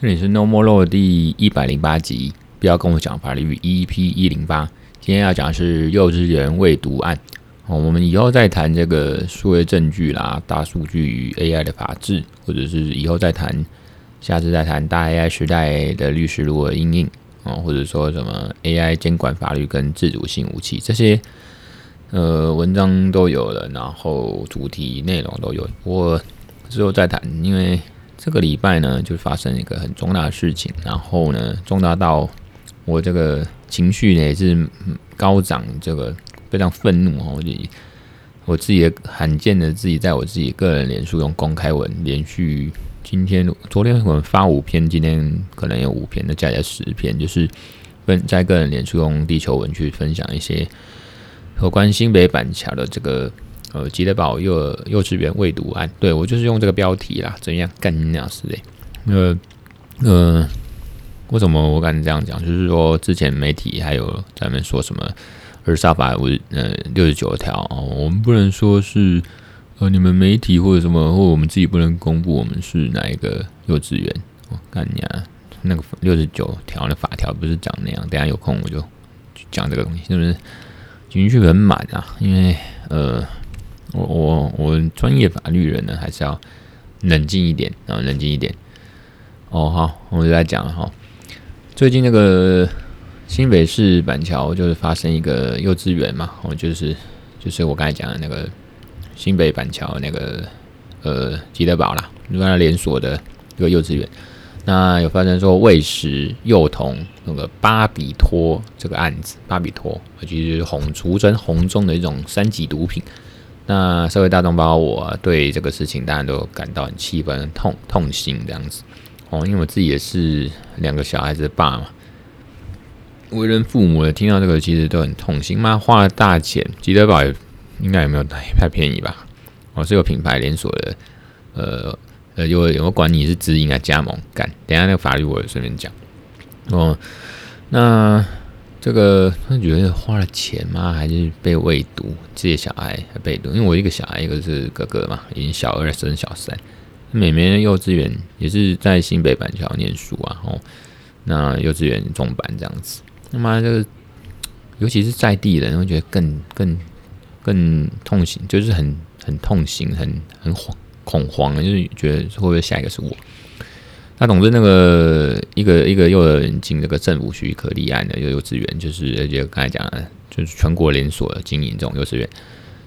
这里是 No More Law 第一百零八集，不要跟我讲法律 EP 一零八。今天要讲的是幼稚园未读案。哦，我们以后再谈这个数位证据啦、大数据与 AI 的法治，或者是以后再谈，下次再谈大 AI 时代的律师如何应应啊，或者说什么 AI 监管法律跟自主性武器这些，呃，文章都有了，然后主题内容都有，不过之后再谈，因为。这个礼拜呢，就发生一个很重大的事情，然后呢，重大到我这个情绪呢也是高涨，这个非常愤怒哦，我自己我自己罕见的自己在我自己个人脸书用公开文，连续今天昨天我们发五篇，今天可能有五篇，那加起来十篇，就是分在个人脸书用地球文去分享一些有关新北板桥的这个。呃，吉德堡幼幼稚园未读案，对，我就是用这个标题啦，怎样干你娘似的？呃呃，为什么我敢这样讲？就是说，之前媒体还有在那边说什么儿少法五呃六十九条哦，我们不能说是呃你们媒体或者什么，或我们自己不能公布我们是哪一个幼稚园。我干你娘，那个六十九条的法条不是讲那样？等下有空我就讲这个东西，是不是情绪很满啊？因为呃。我我我专业法律人呢，还是要冷静一点啊，冷静一点。哦，好，我就来讲了哈。最近那个新北市板桥就是发生一个幼稚园嘛，我就是就是我刚才讲的那个新北板桥那个呃吉德堡啦，那个连锁的一个幼稚园，那有发生说喂食幼童那个巴比托这个案子，巴比托其实就是红俗称红中的一种三级毒品。那社会大众包括我、对这个事情当然都感到很气愤、痛痛心这样子哦，因为我自己也是两个小孩子的爸嘛，为人父母的听到这个其实都很痛心。妈花了大钱，吉德堡应该也没有 太便宜吧？哦，是有品牌连锁的，呃呃，有有管你是直营啊加盟干，等下那个法律我也顺便讲哦，那。这个他觉得花了钱吗？还是被喂毒？这些小孩还被毒？因为我一个小孩，一个是哥哥嘛，已经小二升小三。妹妹幼稚园也是在新北板桥念书啊，哦，那幼稚园中班这样子。他妈这个，尤其是在地人，会觉得更更更痛心，就是很很痛心，很很慌恐慌，就是觉得会不会下一个是我？那总之，那个一个一个幼儿园进这个政府许可立案的幼幼稚园，就是而且刚才讲的，就是全国连锁经营这种幼稚园，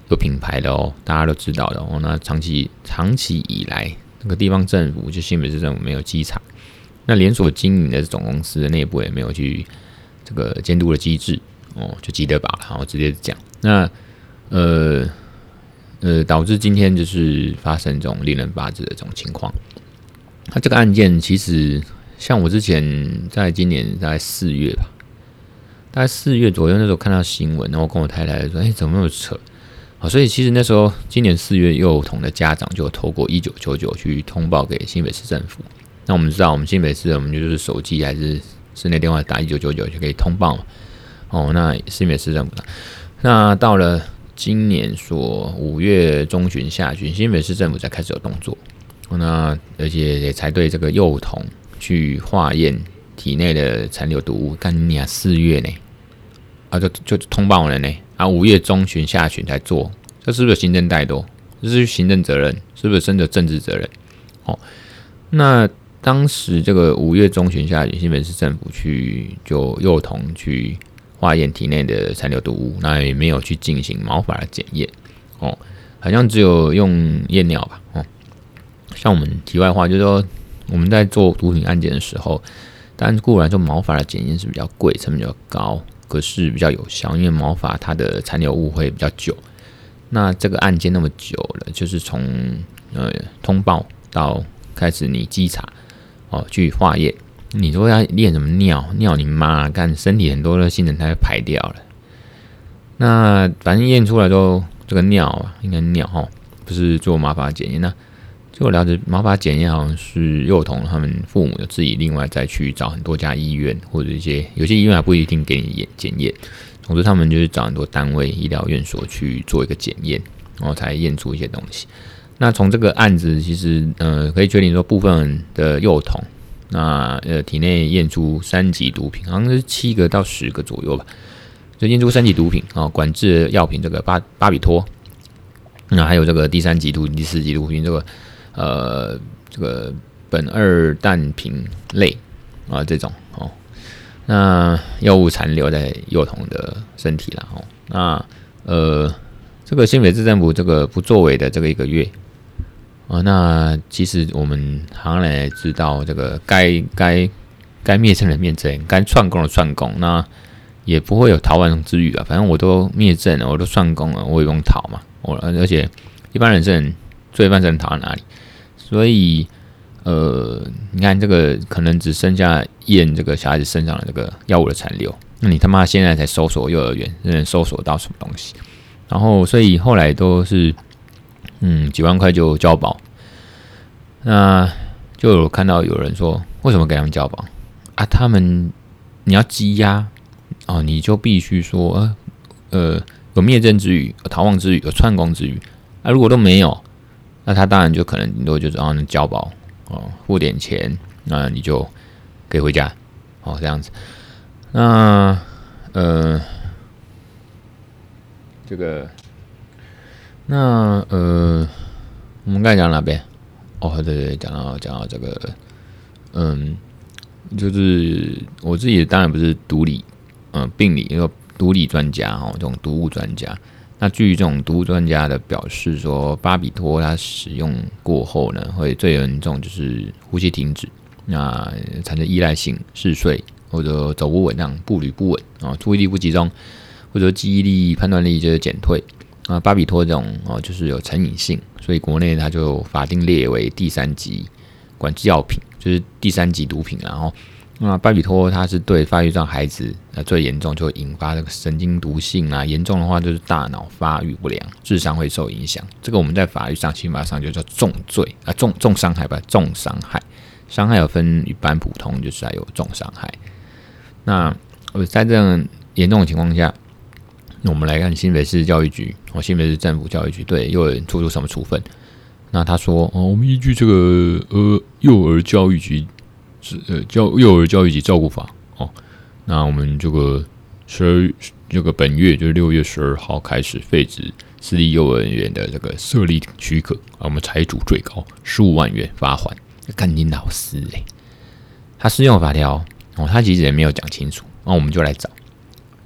有品牌的哦，大家都知道的哦。那长期长期以来，那个地方政府就新北市政府没有稽查，那连锁经营的总公司的内部也没有去这个监督的机制哦，就吉德堡，然后直接讲，那呃呃，导致今天就是发生这种令人发指的这种情况。他这个案件其实，像我之前在今年大概四月吧，大概四月左右那时候看到新闻，然后跟我太太说：“哎，怎么那么扯？”好，所以其实那时候今年四月，幼童的家长就透过一九九九去通报给新北市政府。那我们知道，我们新北市我们就是手机还是室内电话打一九九九就可以通报嘛。哦，那新北市政府，那到了今年说五月中旬下旬，新北市政府才开始有动作。那而且也才对这个幼童去化验体内的残留毒物，干你啊，四月呢，啊就就通报了呢，啊五月中旬下旬才做，这是不是行政怠惰？这是行政责任，是不是真的政治责任？哦，那当时这个五月中旬下旬，新北市政府去就幼童去化验体内的残留毒物，那也没有去进行毛发的检验，哦，好像只有用验尿吧，哦。像我们题外话，就是说我们在做毒品案件的时候，当然固然说毛发的检验是比较贵，成本比较高，可是比较有效，因为毛发它的残留物会比较久。那这个案件那么久了，就是从呃通报到开始你稽查哦去化验，你说要验什么尿尿你妈干身体很多的新陈代谢排掉了，那反正验出来都这个尿啊，应该尿哈，不是做毛发检验那。据我了解，毛发检验好像是幼童他们父母有自己另外再去找很多家医院，或者一些有些医院还不一定给你验检验。总之，他们就是找很多单位、医疗院所去做一个检验，然后才验出一些东西。那从这个案子，其实呃可以确定说，部分的幼童那呃体内验出三级毒品，好像是七个到十个左右吧，就验出三级毒品啊，管制药品这个巴巴比托，那还有这个第三级毒品、第四级毒品这个呃这个苯二氮平类啊这种哦，那药物残留在幼童的身体了哦，那呃这个新北市政府这个不作为的这个一个月。哦，那其实我们行内知道，这个该该该灭证的灭证，该串供的串供，那也不会有逃亡之虞啊。反正我都灭证了，我都串供了，我也不用逃嘛。我而且一般人是很罪犯，是能逃到哪里？所以呃，你看这个可能只剩下验这个小孩子身上的这个药物的残留，那你他妈现在才搜索幼儿园，能搜索到什么东西？然后所以后来都是。嗯，几万块就交保，那就有看到有人说，为什么给他们交保啊？他们你要羁押哦，你就必须说呃有灭证之语，有逃亡之语，有串供之语啊。如果都没有，那他当然就可能顶多就是哦，能交保哦，付点钱，那你就可以回家哦，这样子。那呃这个。那呃，我们刚才讲哪边？哦，对对，讲到讲到这个，嗯，就是我自己当然不是毒理，嗯，病理一个毒理专家哦，这种毒物专家。那据这种毒物专家的表示说，巴比托它使用过后呢，会最严重就是呼吸停止，那产生依赖性、嗜睡或者走不稳当、步履不稳啊，注意力不集中，或者记忆力、判断力就是减退。啊，巴比托这种哦，就是有成瘾性，所以国内它就法定列为第三级管制药品，就是第三级毒品。然后，那巴比托它是对发育上孩子呃最严重，就会引发这个神经毒性啊，严重的话就是大脑发育不良，智商会受影响。这个我们在法律上、刑法上就叫重罪啊，重重伤害吧，重伤害。伤害有分一般、普通，就是还有重伤害。那呃，在这样严重的情况下。那我们来看新北市教育局，哦，新北市政府教育局对幼儿做出什么处分？那他说，哦，我们依据这个呃幼儿教育局是呃教幼儿教育及照顾法，哦，那我们这个十二这个本月就是六月十二号开始废止私立幼儿园的这个设立许可，啊，我们财主最高十五万元罚款。干你老师嘞，他适用法条哦，他其实也没有讲清楚，那我们就来找。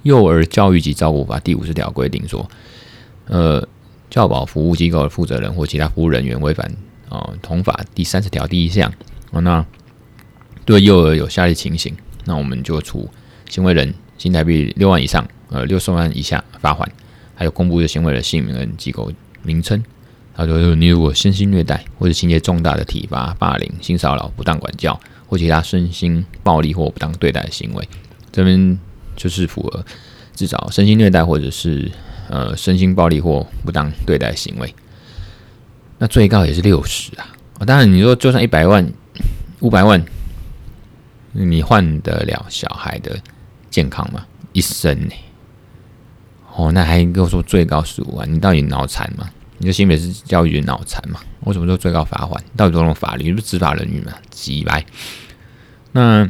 幼儿教育及照顾法第五十条规定说，呃，教保服务机构的负责人或其他服务人员违反啊同法第三十条第一项，哦，那对幼儿有下列情形，那我们就处行为人新台币六万以上，呃，六十万以下罚锾，还有公布的行为人姓名跟机构名称。他说，你如果身心虐待或者情节重大的体罚、霸凌、性骚扰、不当管教或其他身心暴力或不当对待的行为，这边。就是符合至少身心虐待或者是呃身心暴力或不当对待行为，那最高也是六十啊。当然你说就算一百万、五百万，你换得了小孩的健康吗？一生呢？哦，那还跟我说最高十五万？你到底脑残吗？你的新北是教育脑残吗？为什么说最高罚款？到底多少法律？你不是执法人员吗？几百？那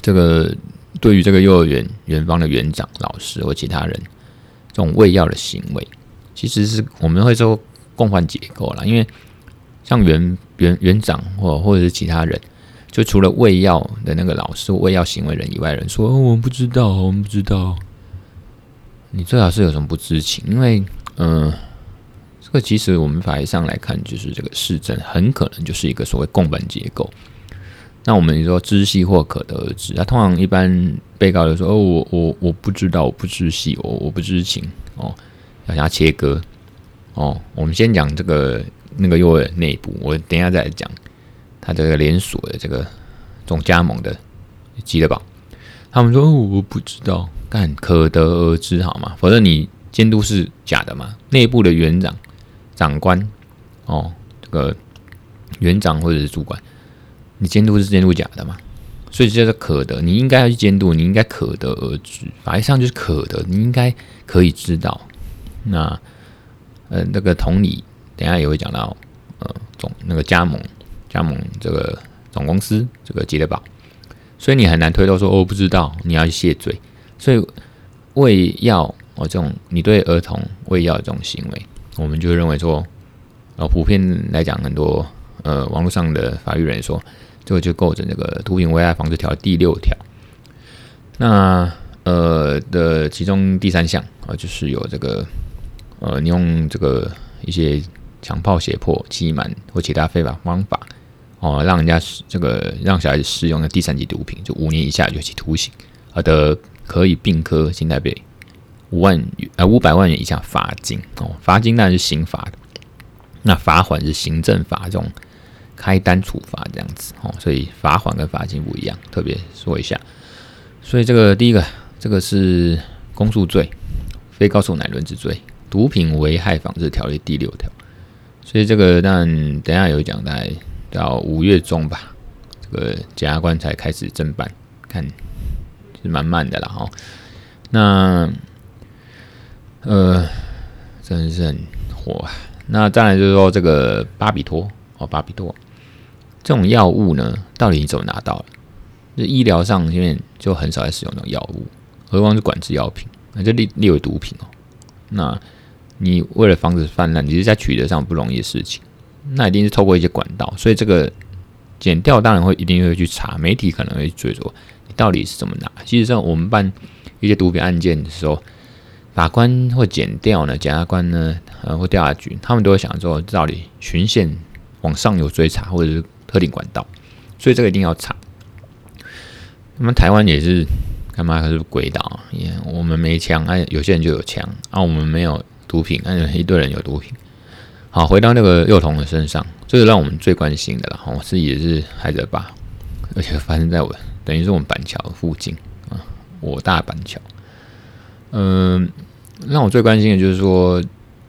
这个。对于这个幼儿园园方的园长、老师或其他人，这种喂药的行为，其实是我们会说共犯结构啦。因为像园园园长或或者是其他人，就除了喂药的那个老师、喂药行为人以外，人说、哦、我们不知道，我们不知道。你最好是有什么不知情，因为嗯、这个其实我们法律上来看，就是这个事证很可能就是一个所谓共犯结构。那我们说知悉或可得而知，那通常一般被告就说：“哦，我我我不知道，我不知悉，我我不知情。”哦，要想要切割。哦，我们先讲这个那个幼儿内部，我等一下再来讲他这个连锁的这个总加盟的吉德堡。他们说：“哦，我不知道，但可得而知好吗？否则你监督是假的嘛？内部的园长、长官，哦，这个园长或者是主管。”你监督是监督假的嘛？所以这叫做可得，你应该要去监督，你应该可得而知，法律上就是可得，你应该可以知道。那呃，那个同理，等一下也会讲到，呃，总那个加盟加盟这个总公司这个吉德堡，所以你很难推脱说哦不知道，你要去谢罪。所以喂药哦这种你对儿童喂药这种行为，我们就认为说，呃普遍来讲很多呃网络上的法律人说，这个就构成这个毒品危害防治条第六条。那呃的其中第三项啊，就是有这个呃，你用这个一些强暴、胁迫、欺瞒或其他非法方法哦，让人家这个让小孩子使用的第三级毒品，就五年以下有期徒刑，而得可以并科新台币五万呃五百万元以下罚金哦，罚金当然是刑罚的，那罚款是行政法这种开单处罚这样子哦，所以罚款跟罚金不一样，特别说一下。所以这个第一个。这个是公诉罪，非告诉乃论之罪，毒品危害防治条例第六条。所以这个但等下有讲，大概到五月中吧，这个检察官才开始侦办，看是蛮慢的了哈。那呃，真的是很火啊。那再来就是说这个巴比托哦，巴比托这种药物呢，到底你怎么拿到的？就医疗上因为就很少在使用这种药物。何况是管制药品，那就列列为毒品哦。那你为了防止泛滥，你是在取得上不容易的事情，那一定是透过一些管道。所以这个剪掉当然会一定会去查，媒体可能会追说你到底是怎么拿。其实上我们办一些毒品案件的时候，法官或剪掉呢，检察官呢，呃，或调查局，他们都会想说到底循线往上游追查，或者是特定管道。所以这个一定要查。那么台湾也是。干嘛可是鬼岛，也我们没枪，哎，有些人就有枪啊。我们没有毒品，哎，一堆人有毒品。好，回到那个幼童的身上，这个让我们最关心的了。我自己也是孩子的爸，而且发生在我等于是我们板桥附近啊，我大板桥。嗯，让我最关心的就是说，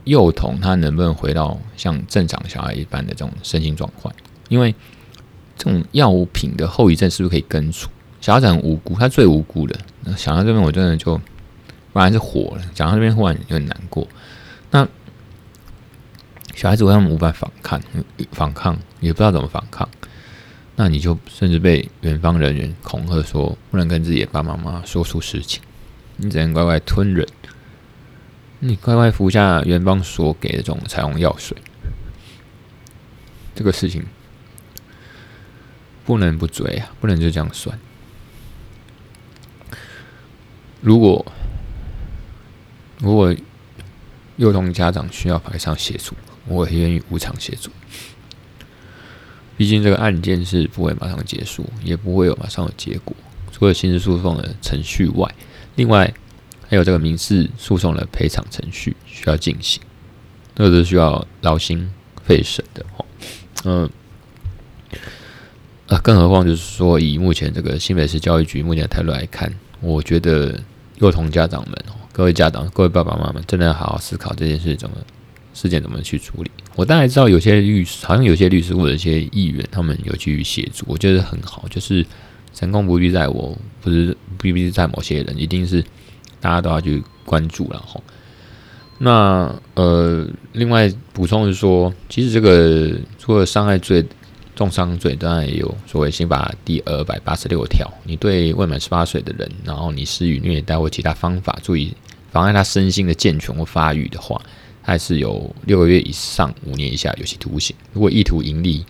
幼童他能不能回到像正常小孩一般的这种身心状况？因为这种药品的后遗症是不是可以根除？小孩子很无辜，他最无辜的。想到这边，我真的就本来是火了。讲到这边，忽然有点难过。那小孩子他们无法反抗？反抗也不知道怎么反抗。那你就甚至被远方人员恐吓说，不能跟自己的爸爸妈妈说出事情，你只能乖乖吞忍，你乖乖服下园方所给的这种彩虹药水。这个事情不能不追啊，不能就这样算。如果如果幼童家长需要派上协助，我也愿意无偿协助。毕竟这个案件是不会马上结束，也不会有马上的结果。除了刑事诉讼的程序外，另外还有这个民事诉讼的赔偿程序需要进行，这个是需要劳心费神的哦。嗯，啊，更何况就是说，以目前这个新北市教育局目前的态度来看，我觉得。幼童家长们，各位家长、各位爸爸妈妈，真的要好好思考这件事怎么事件怎么去处理。我大概知道有些律师，好像有些律师或者一些议员，他们有去协助，我觉得很好。就是成功不必在我，不是不必在某些人，一定是大家都要去关注了哈。那呃，另外补充是说，其实这个除了伤害罪。重伤罪当然也有所谓刑法第二百八十六条，你对未满十八岁的人，然后你施予虐待或其他方法，注意妨碍他身心的健全或发育的话，还是有六个月以上五年以下有期徒刑。如果意图盈利，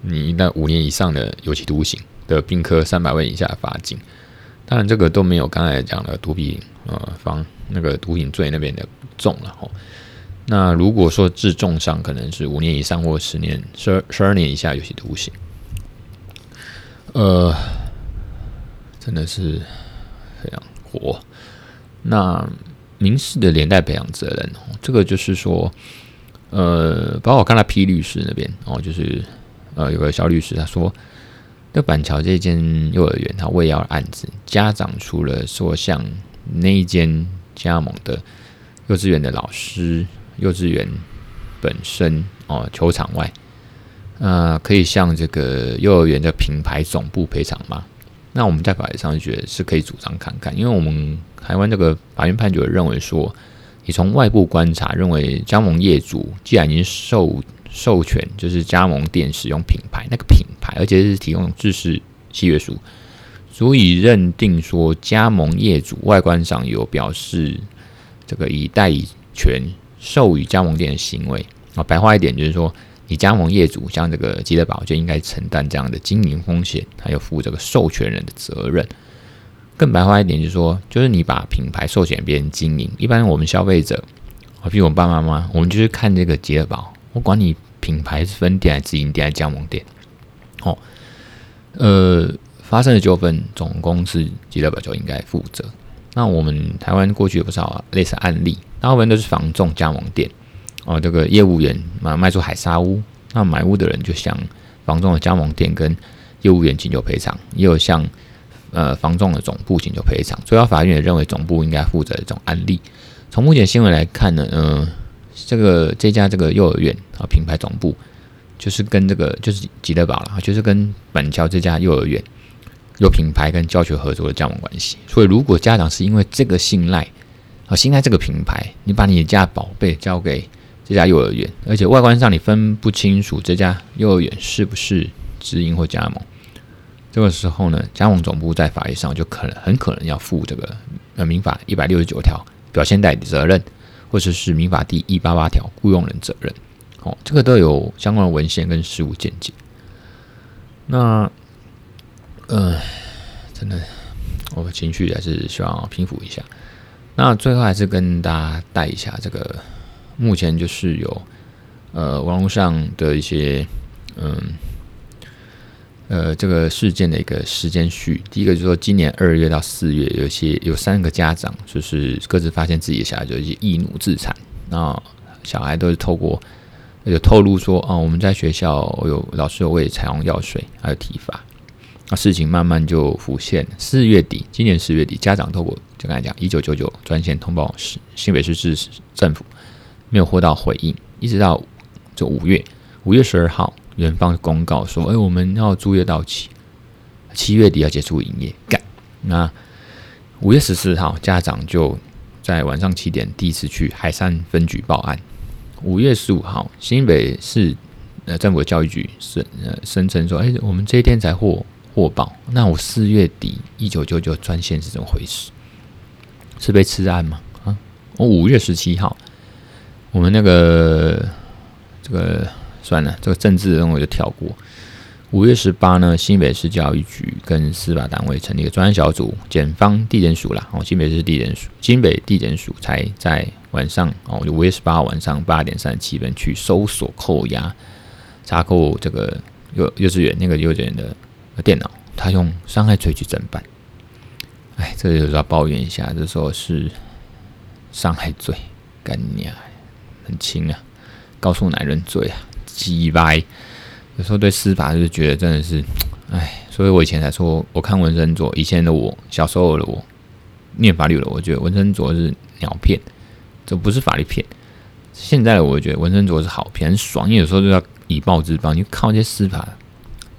你那五年以上的有期徒刑的并科三百万以下的罚金。当然这个都没有刚才讲的毒品呃防那个毒品罪那边的重了吼。那如果说致重伤，可能是五年以上或十年、十二十二年以下有期徒刑。呃，真的是非常火。那民事的连带赔偿责任哦，这个就是说，呃，包括我看到批律师那边哦，就是呃，有个小律师他说，那板桥这间幼儿园他未要案子，家长除了说像那一间加盟的幼稚园的老师。幼稚园本身哦，球场外，呃，可以向这个幼儿园的品牌总部赔偿吗？那我们在法律上觉得是可以主张看看，因为我们台湾这个法院判决认为说，你从外部观察，认为加盟业主既然已经授授权，就是加盟店使用品牌，那个品牌，而且是提供制式契约书，足以认定说加盟业主外观上有表示这个以代理权授予加盟店的行为啊。白话一点就是说，你加盟业主像这个吉德宝就应该承担这样的经营风险，还有负这个授权人的责任。更白话一点就是说，就是你把品牌授权别人经营，一般我们消费者，啊，比如我爸爸妈妈，我们就是看这个吉德堡，我管你品牌是分店还是直营店还是加盟店，哦，呃，发生的纠纷，总公司吉德堡就应该负责。那我们台湾过去有不少类似案例，大部分都是房仲加盟店，哦，这个业务员卖卖出海沙屋，那买屋的人就向房仲的加盟店跟业务员请求赔偿，也有向。呃，房仲的总部请求赔偿，最高法院也认为总部应该负责这种案例。从目前新闻来看呢，嗯、这个这家这个幼儿园啊，品牌总部就是跟这个就是吉德堡了，就是跟板桥这家幼儿园有品牌跟教学合作的加盟关系。所以，如果家长是因为这个信赖啊，信赖这个品牌，你把你家宝贝交给这家幼儿园，而且外观上你分不清楚这家幼儿园是不是直营或加盟。这个时候呢，加盟总部在法律上就可能很可能要负这个呃民法一百六十九条表现代理责任，或者是，民法第一八八条雇佣人责任。哦，这个都有相关的文献跟实务见解。那，呃，真的，我情绪还是希望平复一下。那最后还是跟大家带一下这个，目前就是有呃网络上的一些嗯。呃，这个事件的一个时间序，第一个就是说，今年二月到四月，有些有三个家长就是各自发现自己的小孩就一些易怒自残，那小孩都是透过有透露说，啊，我们在学校有老师有喂彩虹药水，还有体罚，那事情慢慢就浮现。四月底，今年四月底，家长透过就刚才讲一九九九专线通报市新北市市政府，没有获到回应，一直到这五月五月十二号。园方公告说：“哎、我们要租约到期，七月底要结束营业。”干，那五月十四号，家长就在晚上七点第一次去海山分局报案。五月十五号，新北市呃政府教育局声呃声称说：“哎、我们这一天才获获报。”那我四月底一九九九专线是怎么回事？是被吃案吗？啊，我五月十七号，我们那个这个。算了，这个政治人物就跳过。五月十八呢，新北市教育局跟司法单位成立一个专案小组，检方地检署啦，哦，新北市地检署、新北地检署才在晚上哦，五月十八号晚上八点三十七分去搜索、扣押、查扣这个幼幼稚园那个幼稚园的电脑，他用伤害罪去侦办。哎，这个就是要抱怨一下，这时候是伤害罪，干你啊，很轻啊，告诉男人罪啊。鸡掰，有时候对司法就是觉得真的是，哎，所以我以前才说，我看文森佐，以前的我，小时候的我，念法律的，我觉得文森佐是鸟片，这不是法律片。现在的我觉得文森佐是好片，很爽，因为有时候就要以暴制暴，你靠这些司法，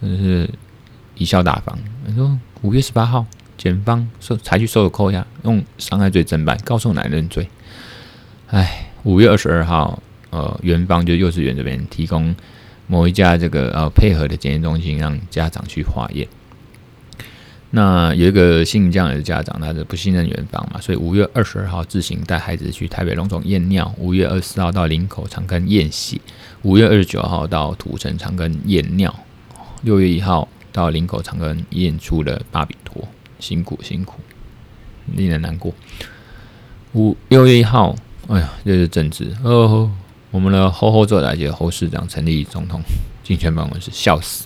真是贻笑大方。你说五月十八号，检方说采取搜索扣押，用伤害罪侦办，告诉乃认罪。哎，五月二十二号。呃，园方就幼稚园这边提供某一家这个呃配合的检验中心，让家长去化验。那有一个姓江的家长，他是不信任园方嘛，所以五月二十二号自行带孩子去台北龙总验尿，五月二十四号到林口长庚验血，五月二十九号到土城长庚验尿，六月一号到林口长庚验出了巴比妥，辛苦辛苦，令人难过。五六月一号，哎呀，这是政治哦。我们的侯侯座来接侯市长成立总统竞选办公室，笑死。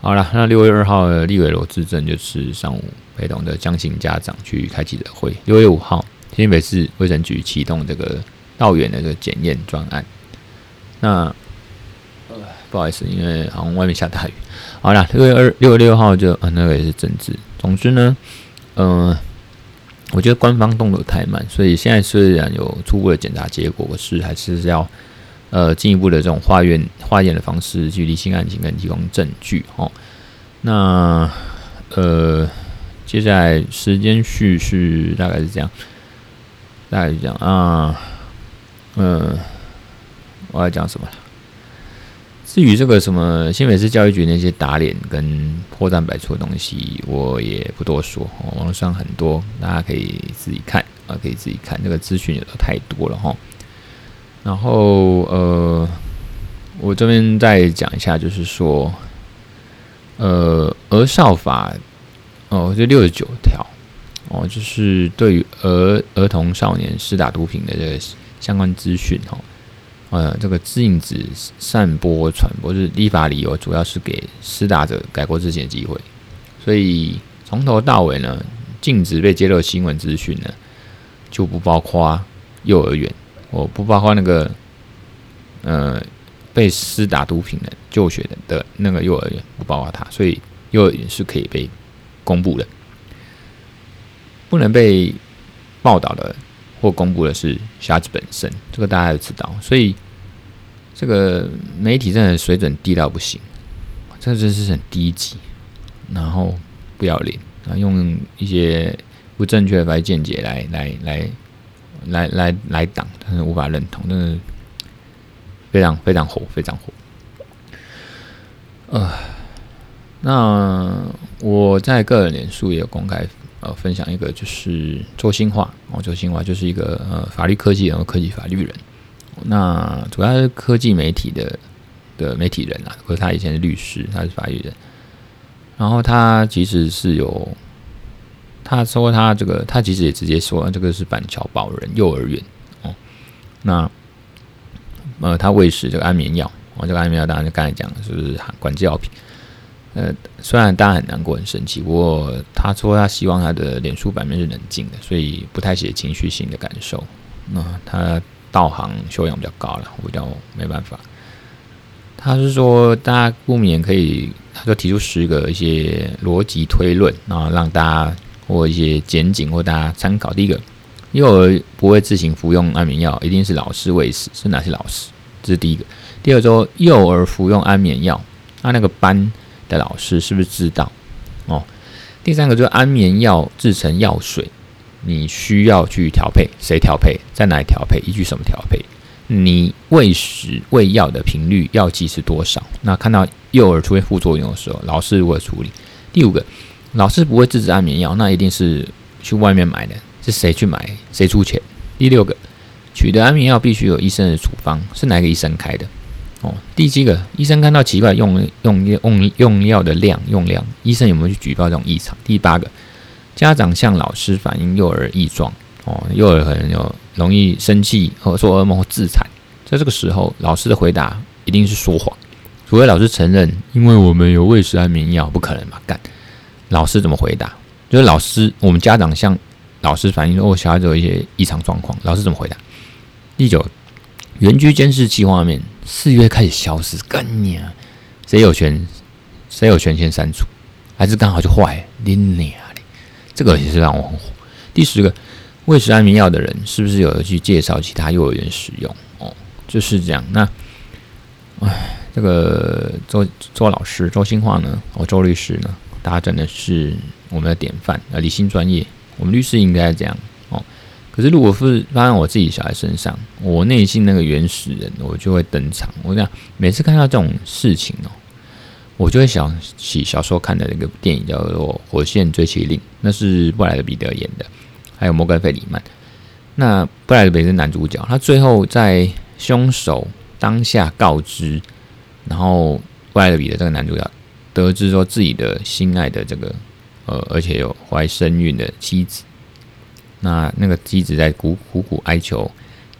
好了，那六月二号的立委罗志政就是上午陪同的江姓家长去开记者会。六月五号，新北市卫生局启动这个道远的这个检验专案。那呃不好意思，因为好像外面下大雨。好了，六月二六月六号就啊，那个也是政治。总之呢，嗯、我觉得官方动作太慢，所以现在虽然有初步的检查结果，是还是要呃进一步的这种化验化验的方式去理清案情跟提供证据哦。那呃，接下来时间序是大概是这样，大概是这样啊。嗯、呃，我要讲什么？至于这个什么新北市教育局那些打脸跟破绽百出的东西，我也不多说。网络上很多，大家可以自己看啊，可以自己看。这个资讯有的太多了哈。然后呃，我这边再讲一下，就是说，呃，儿少法哦，这六十九条哦，就是对于儿儿童少年施打毒品的这个相关资讯哈。呃，这个禁止散播、传播，是立法理由，主要是给施打者改过自新的机会。所以从头到尾呢，禁止被揭露新闻资讯呢，就不包括幼儿园，我不包括那个呃被施打毒品的就学的的那个幼儿园，不包括他。所以幼儿园是可以被公布的，不能被报道的或公布的是瞎子本身，这个大家都知道。所以。这个媒体真的水准低到不行，这真是很低级，然后不要脸啊，用一些不正确的白见解来来来来来来挡，但是无法认同，真的非常非常火，非常火。呃，那我在个人脸书也有公开呃分享一个，就是周新化哦，周新化就是一个呃法律科技人，科技法律人。那主要是科技媒体的的媒体人啊，或者他以前是律师，他是法律人。然后他其实是有，他说他这个，他其实也直接说这个是板桥保人幼儿园哦。那呃，他喂食这个安眠药，哦，这个安眠药当然就刚才讲的是不是管制药品？呃，虽然大家很难过、很生气，不过他说他希望他的脸书版面是冷静的，所以不太写情绪性的感受。那他。道行修养比较高了，我比较没办法。他是说，大家不免可以，他就提出十个一些逻辑推论，然后让大家或一些检警或大家参考。第一个，幼儿不会自行服用安眠药，一定是老师喂食，是哪些老师？这是第一个。第二，说幼儿服用安眠药，那那个班的老师是不是知道？哦，第三个就是安眠药制成药水。你需要去调配，谁调配，在哪里调配，依据什么调配？你喂食喂药的频率，药剂是多少？那看到幼儿出现副作用的时候，老师如何处理？第五个，老师不会自制安眠药，那一定是去外面买的，是谁去买？谁出钱？第六个，取得安眠药必须有医生的处方，是哪个医生开的？哦，第七个，医生看到奇怪用用用用药的量用量，医生有没有去举报这种异常？第八个。家长向老师反映幼儿异状，哦，幼儿可能有容易生气或做噩梦或自残，在这个时候，老师的回答一定是说谎，除非老师承认，因为我们有喂食安眠药，不可能嘛？干，老师怎么回答？就是老师，我们家长向老师反映说，哦，小孩子有一些异常状况，老师怎么回答？第九，园区监视器画面四月开始消失，干你啊！谁有权？谁有权先删除？还是刚好就坏？你娘！这个也是让我很火。第十个，喂食安眠药的人是不是有去介绍其他幼儿园使用？哦，就是这样。那，哎，这个周周老师周新化呢？哦，周律师呢？大家真的是我们的典范啊，理性专业。我们律师应该这样哦。可是如果是发生我自己小孩身上，我内心那个原始人，我就会登场。我讲每次看到这种事情哦。我就会想起小时候看的那个电影，叫做《火线追缉令》，那是布莱德彼特演的，还有摩根费里曼。那布莱德彼特是男主角，他最后在凶手当下告知，然后布莱德彼特这个男主角得知说自己的心爱的这个呃，而且有怀身孕的妻子，那那个妻子在苦苦苦哀求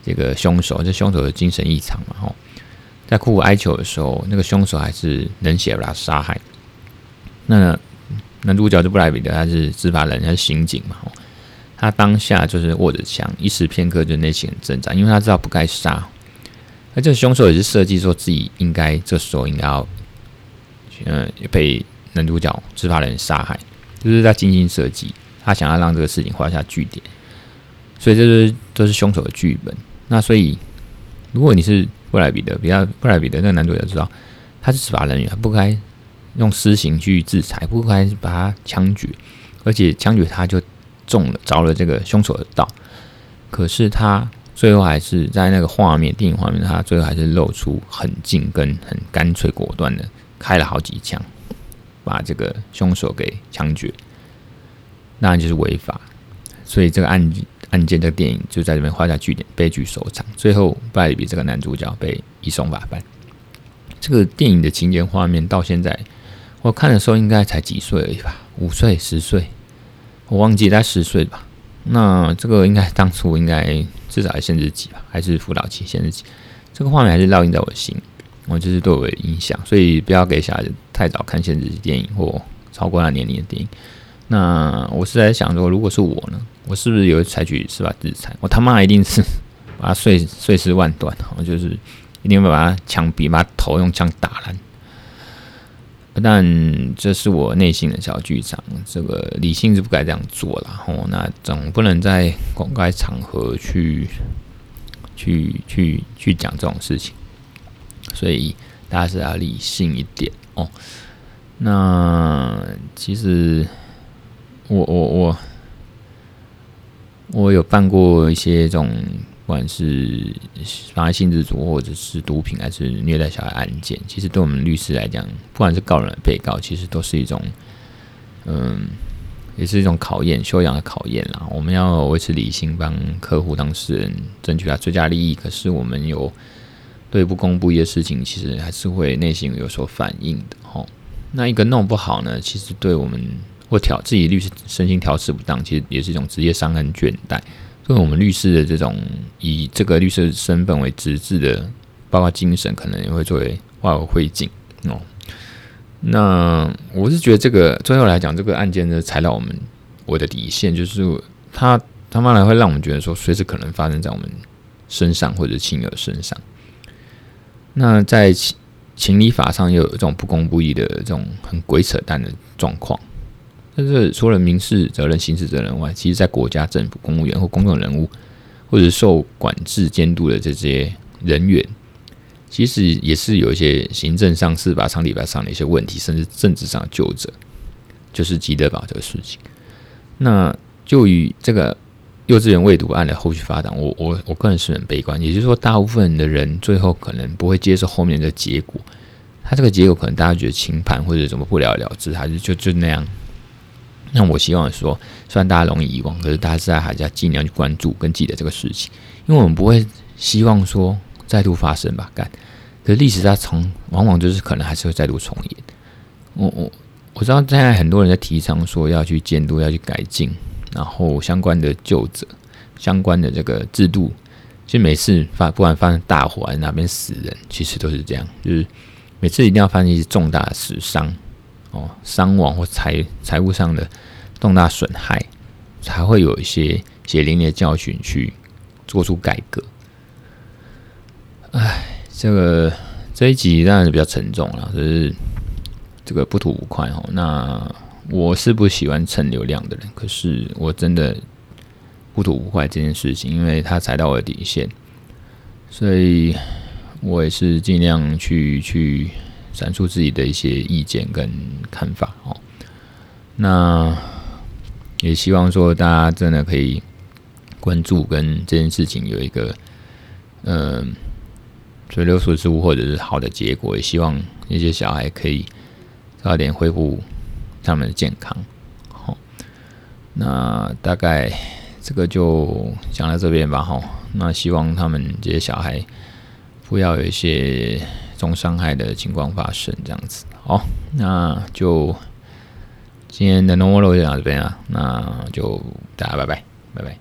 这个凶手，这凶手的精神异常嘛，吼。在苦苦哀求的时候，那个凶手还是冷血把他杀害。那男主角就布莱比德，他是执法人，他是刑警嘛。他当下就是握着枪，一时片刻就内心很挣扎，因为他知道不该杀。而这个凶手也是设计说自己应该这时候应该要，嗯，被男主角执法人杀害，就是在精心设计，他想要让这个事情画下句点。所以这是这是凶手的剧本。那所以如果你是布莱彼特，比较布莱彼特那个男主角知道，他是执法人员，他不该用私刑去制裁，不该把他枪决，而且枪决他就中了着了这个凶手的道。可是他最后还是在那个画面，电影画面，他最后还是露出很近跟很干脆果断的开了好几枪，把这个凶手给枪决，那就是违法。所以这个案件案件，这个电影就在这边画下句点，悲剧收场。最后，布莱德彼这个男主角被移送法办。这个电影的情节画面到现在，我看的时候应该才几岁而已吧，五岁、十岁，我忘记在十岁吧。那这个应该当初应该至少还限制级吧，还是辅导期限制级？这个画面还是烙印在我的心，我就是对我的影响。所以不要给小孩子太早看限制级电影或超过他年龄的电影。那我是在想说，如果是我呢，我是不是有采取司法制裁？我他妈一定是 把他碎碎尸万段，我就是一定会把他枪毙，把他头用枪打烂。但这是我内心的小剧场，这个理性是不该这样做了。哦，那总不能在公开场合去去去去讲这种事情，所以大家是要理性一点哦。那其实我我我我有办过一些这种。不管是妨害性自主，或者是毒品，还是虐待小孩案件，其实对我们律师来讲，不管是告人、被告，其实都是一种，嗯，也是一种考验、修养的考验啦。我们要维持理性，帮客户、当事人争取他最佳利益。可是我们有对不公不义的事情，其实还是会内心有所反应的。吼，那一个弄不好呢，其实对我们或调自己律师身心调适不当，其实也是一种职业伤痕倦怠。对我们律师的这种以这个律师身份为职志的，包括精神，可能也会作为化为灰烬哦。那我是觉得这个最后来讲，这个案件呢，踩到我们我的底线，就是他他妈来会让我们觉得说，随时可能发生在我们身上或者亲友身上。那在情情理法上又有这种不公不义的这种很鬼扯淡的状况。但是除了民事责任、刑事责任外，其实，在国家、政府、公务员或公众人物，或者受管制监督的这些人员，其实也是有一些行政上、司法上、立法上的一些问题，甚至政治上的纠责，就是吉德堡这个事情。那就以这个幼稚园未读案的后续发展，我我我个人是很悲观，也就是说，大部分的人最后可能不会接受后面的结果，他这个结果可能大家觉得轻判或者怎么不了了之，还是就就那样。那我希望说，虽然大家容易遗忘，可是大家现在还是要尽量去关注跟记得这个事情，因为我们不会希望说再度发生吧？干，可是历史它从往往就是可能还是会再度重演。我我我知道现在很多人在提倡说要去监督、要去改进，然后相关的旧者、相关的这个制度，其实每次发不管发生大火还是哪边死人，其实都是这样，就是每次一定要发生一些重大的死伤。哦，伤亡或财财务上的重大损害，才会有一些血淋淋的教训去做出改革。哎，这个这一集当然是比较沉重了，就是这个不吐不快哦。那我是不喜欢蹭流量的人，可是我真的不吐不快这件事情，因为他踩到我的底线，所以我也是尽量去去。阐述自己的一些意见跟看法哦，那也希望说大家真的可以关注跟这件事情有一个嗯水落石出或者是好的结果，也希望那些小孩可以早点恢复他们的健康。好，那大概这个就讲到这边吧。哈，那希望他们这些小孩不要有一些。重伤害的情况发生，这样子，好，那就今天的 No More Law 就到这边啊，那就大家拜拜，拜拜。